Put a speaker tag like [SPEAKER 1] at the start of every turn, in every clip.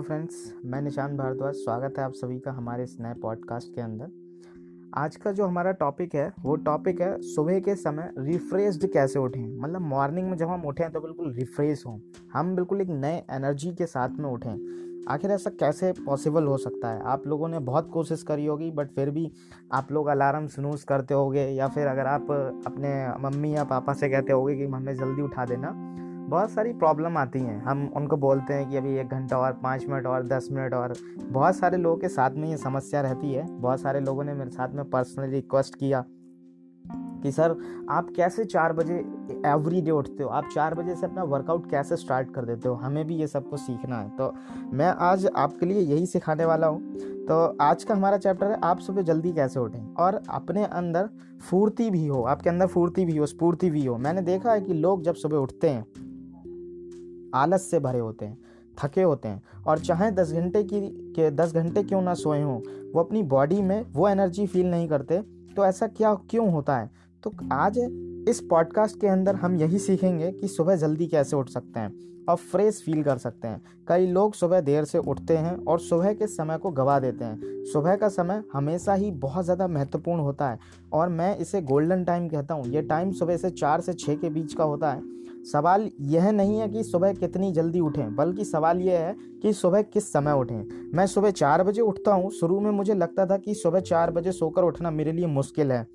[SPEAKER 1] Hello friends, मैं निशांत भारद्वाज। स्वागत है आप सभी का हमारे इस नए पॉडकास्ट के अंदर। आज का जो हमारा टॉपिक है, वो टॉपिक है सुबह के समय रिफ्रेश्ड कैसे उठें? मतलब मॉर्निंग में जब हम उठें तो बिल्कुल रिफ्रेश हों। हम बिल्कुल एक नए एनर्जी के साथ में उठें। आखिर ऐसा कैसे पॉसिबल हो सकता है? आप लोगों ने बहुत कोशिश करी होगी बट फिर भी आप लोग अलार्म स्नूज करते होगे या फिर अगर आप अपने मम्मी या पापा से कहते होगे कि हमें जल्दी उठा देना। बहुत सारी प्रॉब्लम आती हैं। हम उनको बोलते हैं कि अभी एक घंटा और पाँच मिनट और दस मिनट और बहुत सारे लोगों के साथ में ये समस्या रहती है। बहुत सारे लोगों ने मेरे साथ में पर्सनली रिक्वेस्ट किया कि, सर, आप कैसे चार बजे एवरी डे उठते हो? आप चार बजे से अपना वर्कआउट कैसे स्टार्ट कर देते हो? हमें भी ये सब कुछ सीखना है। तो मैं आज आपके लिए यही सिखाने वाला हूँ। तो आज का हमारा चैप्टर है, आप सुबह जल्दी कैसे उठें? और अपने अंदर फुर्ती भी हो, आपके अंदर फुर्ती भी हो, स्फूर्ति भी हो। मैंने देखा है कि लोग जब सुबह उठते हैं आलस से भरे होते हैं, थके होते हैं। और चाहे दस घंटे की, के दस घंटे क्यों ना सोए हों, वो अपनी बॉडी में वो एनर्जी फील नहीं करते तो ऐसा क्या, क्यों होता है? तो आज इस पॉडकास्ट के अंदर हम यही सीखेंगे कि सुबह जल्दी कैसे उठ सकते हैं। और फ्रेश फील कर सकते हैं। कई लोग सुबह देर से उठते हैं और सुबह के समय को गवा देते हैं। सुबह का समय हमेशा ही बहुत ज़्यादा महत्वपूर्ण होता है और मैं इसे गोल्डन टाइम कहता हूँ। ये टाइम सुबह से चार से छः के बीच का होता है। सवाल यह नहीं है कि सुबह कितनी जल्दी उठें, बल्कि सवाल यह है कि सुबह किस समय उठें। मैं सुबह चार बजे उठता हूँ। शुरू में मुझे लगता था कि सुबह चार बजे सोकर उठना मेरे लिए मुश्किल है।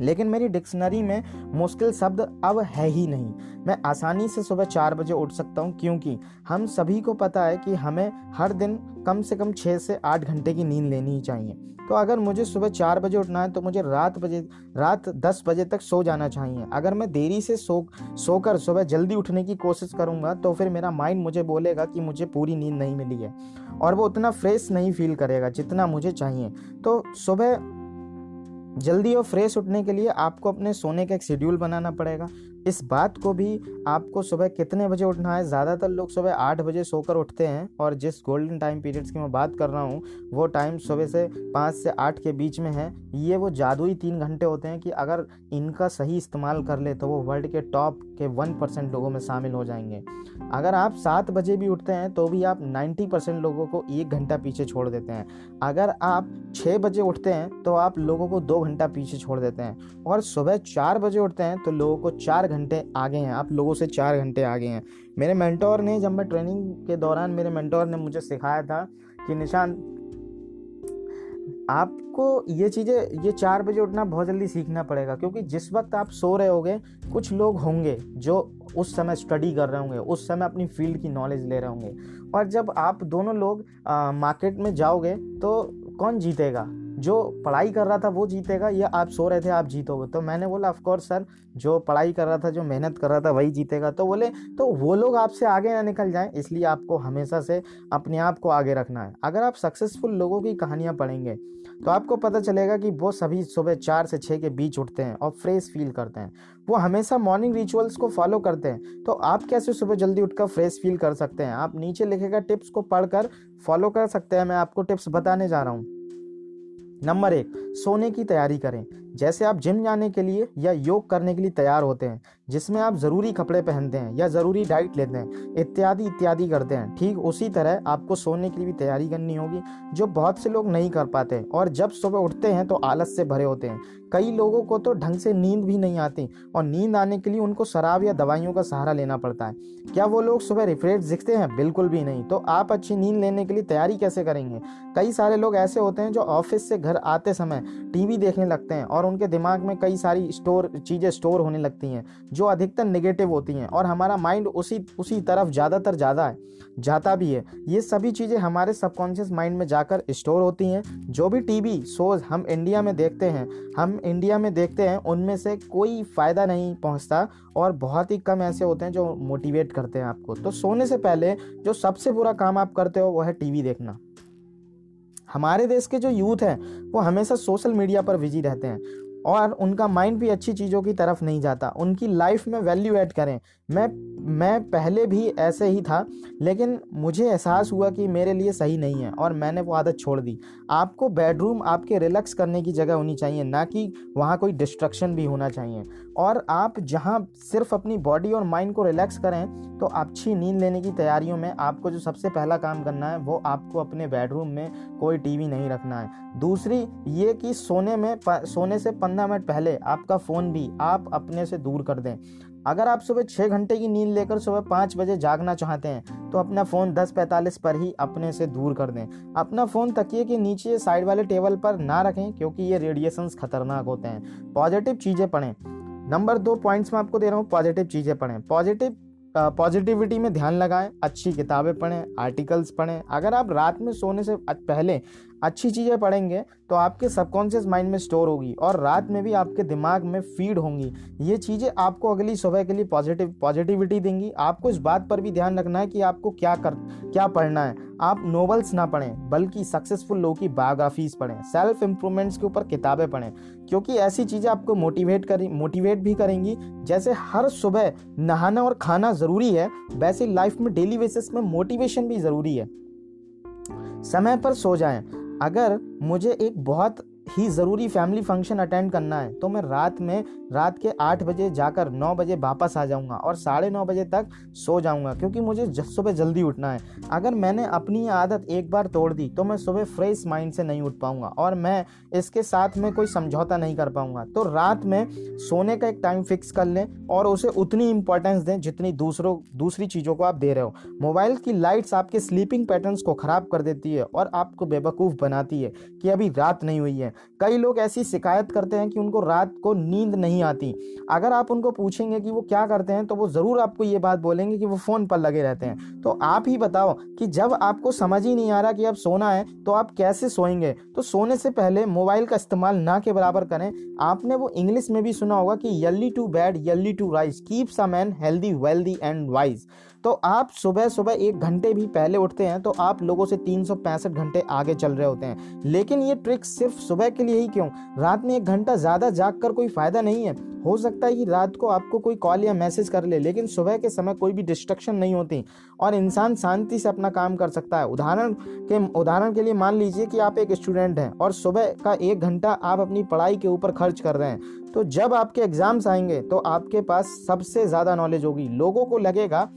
[SPEAKER 1] लेकिन मेरी डिक्शनरी में मुश्किल शब्द अब है ही नहीं। मैं आसानी से सुबह चार बजे उठ सकता हूँ, क्योंकि हम सभी को पता है कि हमें हर दिन कम से कम छः से आठ घंटे की नींद लेनी ही चाहिए। तो अगर मुझे सुबह चार बजे उठना है तो मुझे रात बजे, रात दस बजे तक सो जाना चाहिए। अगर मैं देरी से सो, सोकर सुबह जल्दी उठने की कोशिश करूँगा तो फिर मेरा माइंड मुझे बोलेगा कि मुझे पूरी नींद नहीं मिली है और वो उतना फ्रेश नहीं फील करेगा जितना मुझे चाहिए। तो सुबह जल्दी और फ्रेश उठने के लिए आपको अपने सोने का एक शेड्यूल बनाना पड़ेगा। इस बात को भी आपको सुबह कितने बजे उठना है? ज़्यादातर लोग सुबह आठ बजे सोकर उठते हैं और जिस गोल्डन टाइम पीरियड्स की मैं बात कर रहा हूँ, वो टाइम सुबह से पाँच से आठ के बीच में है। ये वो जादुई तीन घंटे होते हैं कि अगर इनका सही इस्तेमाल कर ले तो वो वर्ल्ड के टॉप के वन परसेंट लोगों में शामिल हो जाएँगे। अगर आप सात बजे भी उठते हैं तो भी आप नाइन्टी परसेंट लोगों को एक घंटा पीछे छोड़ देते हैं। अगर आप छः बजे उठते हैं तो आप लोगों को दो घंटा पीछे छोड़ देते हैं। और सुबह चार बजे उठते हैं तो लोगों को चार घंटे आगे हैं। आप लोगों से चार घंटे आगे हैं। मेरे मेंटोर ने जब मैं ट्रेनिंग के दौरान मेरे मेंटोर ने मुझे सिखाया था कि निशान आपको ये चीज़ें ये चार बजे उठना बहुत जल्दी सीखना पड़ेगा क्योंकि जिस वक्त आप सो रहे होंगे कुछ लोग होंगे जो उस समय स्टडी कर रहे होंगे उस समय अपनी फ़ील्ड की नॉलेज ले रहे होंगे। और जब आप दोनों लोग आ, मार्केट में जाओगे तो कौन जीतेगा? जो पढ़ाई कर रहा था वो जीतेगा, या आप सो रहे थे, आप जीतोगे। तो मैंने बोला ऑफकोर्स सर जो पढ़ाई कर रहा था, जो मेहनत कर रहा था, वही जीतेगा। तो बोले तो वो लोग आपसे आगे ना निकल जाएँ, इसलिए आपको हमेशा से अपने आप को आगे रखना है। अगर आप सक्सेसफुल लोगों की कहानियाँ पढ़ेंगे तो आपको पता चलेगा कि वो सभी सुबह चार से छः के बीच उठते हैं और फ्रेश फील करते हैं। वो हमेशा मॉर्निंग रिचुअल्स को फॉलो करते हैं। तो आप कैसे सुबह जल्दी उठकर फ्रेश फील कर सकते हैं? आप नीचे लिखेगा टिप्स को पढ़कर फॉलो कर सकते हैं। मैं आपको टिप्स बताने जा रहा हूँ। नंबर एक, सोने की तैयारी करें। जैसे आप जिम जाने के लिए या योग करने के लिए तैयार होते हैं जिसमें आप ज़रूरी कपड़े पहनते हैं या ज़रूरी डाइट लेते हैं, इत्यादि इत्यादि करते हैं। ठीक उसी तरह आपको सोने के लिए भी तैयारी करनी होगी, जो बहुत से लोग नहीं कर पाते और जब सुबह उठते हैं तो आलस से भरे होते हैं। कई लोगों को तो ढंग से नींद भी नहीं आती और नींद आने के लिए उनको शराब या दवाइयों का सहारा लेना पड़ता है। क्या वो लोग सुबह रिफ्रेश दिखते हैं? बिल्कुल भी नहीं। तो आप अच्छी नींद लेने के लिए तैयारी कैसे करेंगे? कई सारे लोग ऐसे होते हैं जो ऑफ़िस से घर आते समय टीवी देखने लगते हैं और उनके दिमाग में कई सारी स्टोर चीज़ें स्टोर होने लगती हैं जो अधिकतर नेगेटिव होती हैं और हमारा माइंड उसी उसी तरफ़ ज़्यादातर ज़्यादा है, जाता भी है। ये सभी चीज़ें हमारे सबकॉन्शियस माइंड में जाकर स्टोर होती हैं। जो भी टीवी शोज़ हम इंडिया में देखते हैं, हम इंडिया में देखते हैं, उनमें से कोई फ़ायदा नहीं पहुँचता और बहुत ही कम ऐसे होते हैं जो मोटिवेट करते हैं आपको। तो सोने से पहले जो सबसे बुरा काम आप करते हो, वो है टीवी देखना। हमारे देश के जो यूथ हैं, वो हमेशा सोशल मीडिया पर बिज़ी रहते हैं। और उनका माइंड भी अच्छी चीज़ों की तरफ़ नहीं जाता। उनकी लाइफ में वैल्यू ऐड करें। मैं मैं पहले भी ऐसे ही था, लेकिन मुझे एहसास हुआ कि मेरे लिए सही नहीं है और मैंने वो आदत छोड़ दी। आपको बेडरूम आपके रिलैक्स करने की जगह होनी चाहिए, ना कि वहाँ कोई डिस्ट्रक्शन भी होना चाहिए। और आप जहाँ सिर्फ़ अपनी बॉडी और माइंड को रिलैक्स करें तो अच्छी नींद लेने की तैयारियों में आपको जो सबसे पहला काम करना है, वो आपको अपने बेडरूम में कोई टीवी नहीं रखना है। दूसरी, ये कि सोने में सोने से पंद्रह मिनट पहले आपका फ़ोन भी आप अपने से दूर कर दें। अगर आप सुबह छः घंटे की नींद लेकर सुबह पाँच बजे जागना चाहते हैं तो अपना फ़ोन दस पैंतालीस पर ही अपने से दूर कर दें। अपना फ़ोन तकिए के नीचे साइड वाले टेबल पर ना रखें, क्योंकि ये रेडिएशंस खतरनाक होते हैं। पॉजिटिव चीज़ें पढ़ें। नंबर दो पॉइंट्स में आपको दे रहा हूँ, पॉजिटिव चीज़ें पढ़ें। पॉजिटिव पॉजिटिविटी में ध्यान लगाएँ, अच्छी किताबें पढ़ें आर्टिकल्स पढ़ें। अगर आप रात में सोने से पहले अच्छी चीज़ें पढ़ेंगे तो आपके सबकॉन्शियस माइंड में स्टोर होगी और रात में भी आपके दिमाग में फ़ीड होंगी। ये चीज़ें आपको अगली सुबह के लिए पॉजिटिव पॉजिटिविटी देंगी। आपको इस बात पर भी ध्यान रखना है कि आपको क्या कर, क्या पढ़ना है। आप नॉवेल्स ना पढ़ें, बल्कि सक्सेसफुल लोगों की बायोग्राफीज पढ़ें, सेल्फ इम्प्रूवमेंट्स के ऊपर किताबें पढ़ें, क्योंकि ऐसी चीज़ें आपको मोटिवेट करें, मोटिवेट भी करेंगी। जैसे हर सुबह नहाना और खाना ज़रूरी है, वैसे लाइफ में डेली बेसिस में मोटिवेशन भी ज़रूरी है। समय पर सो जाएँ। अगर मुझे एक बहुत ही ज़रूरी फैमिली फ़ंक्शन अटेंड करना है। तो मैं रात में, रात के आठ बजे जाकर नौ बजे वापस आ जाऊँगा और साढ़े नौ बजे तक सो जाऊँगा, क्योंकि मुझे सुबह जल्दी उठना है। अगर मैंने अपनी आदत एक बार तोड़ दी तो मैं सुबह फ्रेश माइंड से नहीं उठ पाऊँगा और मैं इसके साथ में कोई समझौता नहीं कर पाऊँगा। तो रात में सोने का एक टाइम फिक्स कर लें और उसे उतनी इंपॉर्टेंस दें जितनी दूसरों, दूसरी चीज़ों को आप दे रहे हो। मोबाइल की लाइट्स आपके स्लीपिंग पैटर्न्स को ख़राब कर देती है और आपको बेवकूफ़ बनाती है कि अभी रात नहीं हुई है। कई लोग ऐसी शिकायत करते हैं कि उनको रात को नींद नहीं आती। अगर आप उनको पूछेंगे कि वो क्या करते हैं तो वो ज़रूर आपको ये बात बोलेंगे कि वो फ़ोन पर लगे रहते हैं। तो आप ही बताओ कि जब आपको समझ ही नहीं आ रहा कि अब सोना है तो आप कैसे सोएँगे? तो सोने से पहले मोबाइल का इस्तेमाल ना के बराबर करें। आपने वो इंग्लिश में भी सुना होगा कि early to bed, early to rise keeps a man healthy, wealthy and wise. तो आप सुबह सुबह एक घंटे भी पहले उठते हैं तो आप लोगों से तीन सौ पैंसठ घंटे आगे चल रहे होते हैं। लेकिन ये ट्रिक सिर्फ़ सुबह के लिए ही क्यों? रात में एक घंटा ज़्यादा जाग कर कोई फ़ायदा नहीं है। हो सकता है कि रात को आपको कोई कॉल या मैसेज कर ले, लेकिन सुबह के समय कोई भी डिस्ट्रक्शन नहीं होती और इंसान शांति से अपना काम कर सकता है। उदाहरण के उदाहरण के लिए मान लीजिए कि आप एक स्टूडेंट हैं और सुबह का एक घंटा आप अपनी पढ़ाई के ऊपर खर्च कर रहे हैं। तो जब आपके एग्ज़ाम्स आएँगे तो आपके पास सबसे ज़्यादा नॉलेज होगी। लोगों को लगेगा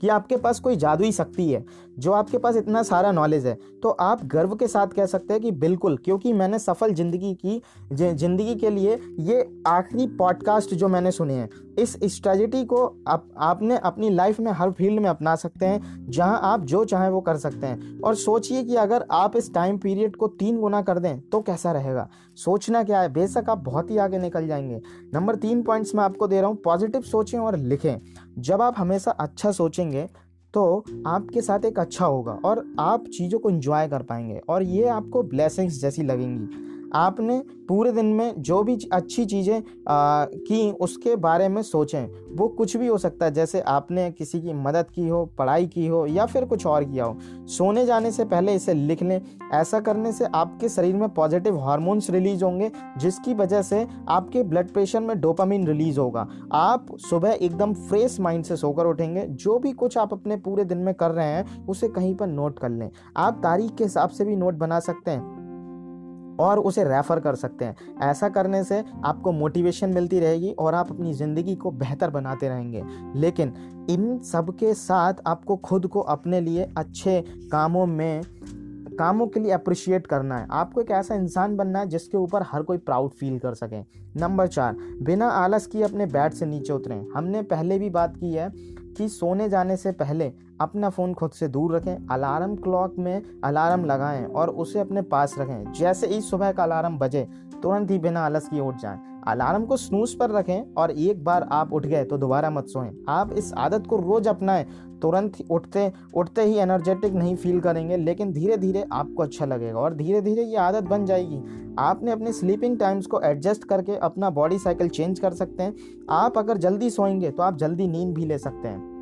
[SPEAKER 1] कि आपके पास कोई जादुई शक्ति है। जो आपके पास इतना सारा नॉलेज है तो आप गर्व के साथ कह सकते हैं कि बिल्कुल, क्योंकि मैंने सफल ज़िंदगी की ज़िंदगी के लिए ये आखिरी पॉडकास्ट जो मैंने सुने हैं, इस स्ट्रेटजी को आप, आपने अपनी लाइफ में हर फ़ील्ड में अपना सकते हैं, जहाँ आप जो चाहें वो कर सकते हैं। और सोचिए कि अगर आप इस टाइम पीरियड को तीन गुना कर दें तो कैसा रहेगा? सोचना क्या है? बेशक आप बहुत ही आगे निकल जाएँगे। नंबर तीन पॉइंट्स मैं आपको दे रहा हूँ पॉजिटिव सोचें और लिखें। जब आप हमेशा अच्छा सोचेंगे तो आपके साथ एक अच्छा होगा और आप चीज़ों को इन्जॉय कर पाएँगे और ये आपको ब्लेसिंग्स जैसी लगेंगी। आपने पूरे दिन में जो भी अच्छी चीज़ें की, उसके बारे में सोचें। वो कुछ भी हो सकता है, जैसे आपने किसी की मदद की हो, पढ़ाई की हो, या फिर कुछ और किया हो। सोने जाने से पहले इसे लिख लें। ऐसा करने से आपके शरीर में पॉजिटिव हार्मोन्स रिलीज़ होंगे, जिसकी वजह से आपके ब्लड प्रेशर में डोपामिन रिलीज़ होगा। आप सुबह एकदम फ्रेश माइंड से सोकर उठेंगे। जो भी कुछ आप अपने पूरे दिन में कर रहे हैं, उसे कहीं पर नोट कर लें। आप तारीख के हिसाब से भी नोट बना सकते हैं। और उसे रेफर कर सकते हैं। ऐसा करने से आपको मोटिवेशन मिलती रहेगी और आप अपनी ज़िंदगी को बेहतर बनाते रहेंगे। लेकिन इन सब के साथ आपको खुद को अपने लिए अच्छे कामों में, कामों के लिए अप्रिशिएट करना है। आपको एक ऐसा इंसान बनना है जिसके ऊपर हर कोई प्राउड फील कर सके। नंबर चार, बिना आलस किए अपने बैट से नीचे उतरें। हमने पहले भी बात की है कि सोने जाने से पहले अपना फ़ोन खुद से दूर रखें, अलार्म क्लॉक में अलार्म लगाएँ और उसे अपने पास रखें। जैसे ही सुबह का अलार्म बजे, तुरंत ही बिना आलस की उठ जाएँ। अलार्म को स्नूज पर रखें और एक बार आप उठ गए तो दोबारा मत सोएँ। आप इस आदत को रोज अपनाएँ तुरंत उठते उठते ही एनर्जेटिक नहीं फील करेंगे, लेकिन धीरे धीरे आपको अच्छा लगेगा और धीरे धीरे ये आदत बन जाएगी। आपने अपने स्लीपिंग टाइम्स को एडजस्ट करके अपना बॉडी साइकिल चेंज कर सकते हैं। आप अगर जल्दी सोएँगे तो आप जल्दी नींद भी ले सकते हैं।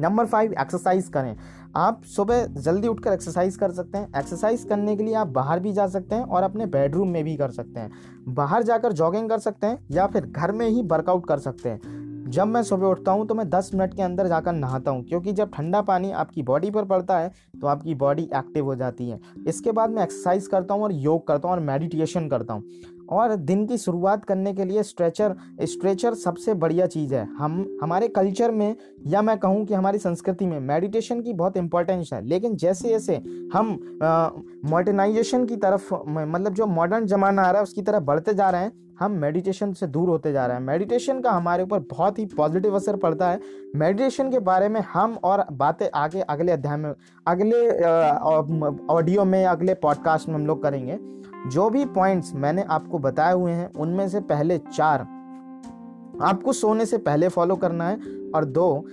[SPEAKER 1] नंबर फाइव एक्सरसाइज करें। आप सुबह जल्दी उठकर एक्सरसाइज कर सकते हैं। एक्सरसाइज करने के लिए आप बाहर भी जा सकते हैं और अपने बेडरूम में भी कर सकते हैं। बाहर जाकर जॉगिंग कर सकते हैं या फिर घर में ही वर्कआउट कर सकते हैं। जब मैं सुबह उठता हूँ तो मैं 10 मिनट के अंदर जाकर नहाता हूँ, क्योंकि जब ठंडा पानी आपकी बॉडी पर पड़ता है तो आपकी बॉडी एक्टिव हो जाती है। इसके बाद मैं एक्सरसाइज करता हूँ और योग करता हूँ और मेडिटेशन करता हूँ। और दिन की शुरुआत करने के लिए स्ट्रेचर स्ट्रेचर सबसे बढ़िया चीज़ है। हम, हमारे कल्चर में, या मैं कहूँ कि हमारी संस्कृति में, मेडिटेशन की बहुत इंपॉर्टेंस है। लेकिन जैसे जैसे हम मॉडर्नाइजेशन की तरफ़ मतलब जो मॉडर्न ज़माना आ रहा है, उसकी तरफ़ बढ़ते जा रहे हैं, हम मेडिटेशन से दूर होते जा रहे हैं। मेडिटेशन का हमारे ऊपर बहुत ही पॉजिटिव असर पड़ता है। मेडिटेशन के बारे में हम और बातें आगे, अगले अध्याय में, अगले ऑडियो में अगले पॉडकास्ट में हम लोग करेंगे। जो भी पॉइंट्स मैंने आपको बताए हुए हैं, उनमें से पहले चार आपको सोने से पहले फॉलो करना है और दो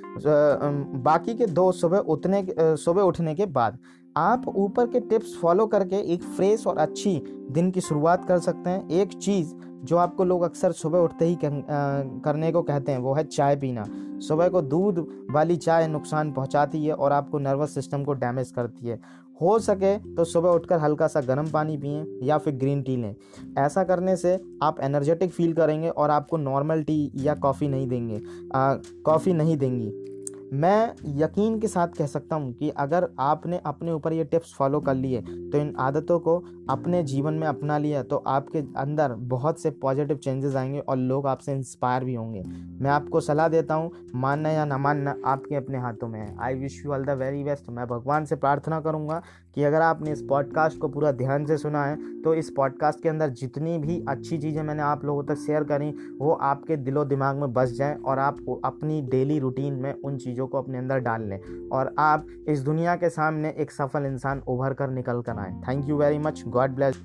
[SPEAKER 1] बाकी के दो सुबह उठने सुबह उठने के बाद। आप ऊपर के टिप्स फॉलो करके एक फ्रेश और अच्छी दिन की शुरुआत कर सकते हैं। एक चीज़ जो आपको लोग अक्सर सुबह उठते ही करने को कहते हैं, वो है चाय पीना। सुबह को दूध वाली चाय नुकसान पहुंचाती है और आपको नर्वस सिस्टम को डैमेज करती है। हो सके तो सुबह उठकर हल्का सा गर्म पानी पिए या फिर ग्रीन टी लें। ऐसा करने से आप एनर्जेटिक फील करेंगे और आपको नॉर्मल टी या कॉफ़ी नहीं देंगे। कॉफ़ी नहीं देंगी। मैं यकीन के साथ कह सकता हूँ कि अगर आपने अपने ऊपर ये टिप्स फॉलो कर लिए तो इन आदतों को अपने जीवन में अपना लिया तो आपके अंदर बहुत से पॉजिटिव चेंजेस आएँगे और लोग आपसे इंस्पायर भी होंगे। मैं आपको सलाह देता हूँ, मानना या ना मानना आपके अपने हाथों में है। I wish you all the very best मैं भगवान से प्रार्थना करूँगा कि अगर आपने इस पॉडकास्ट को पूरा ध्यान से सुना है तो इस पॉडकास्ट के अंदर जितनी भी अच्छी चीज़ें मैंने आप लोगों तक शेयर करी, वो आपके दिलो दिमाग में बस जाएँ और आप अपनी डेली रूटीन में उन चीज़ों को अपने अंदर डाल लें और आप इस दुनिया के सामने एक सफल इंसान उभर कर निकल कर आए। Thank you very much God bless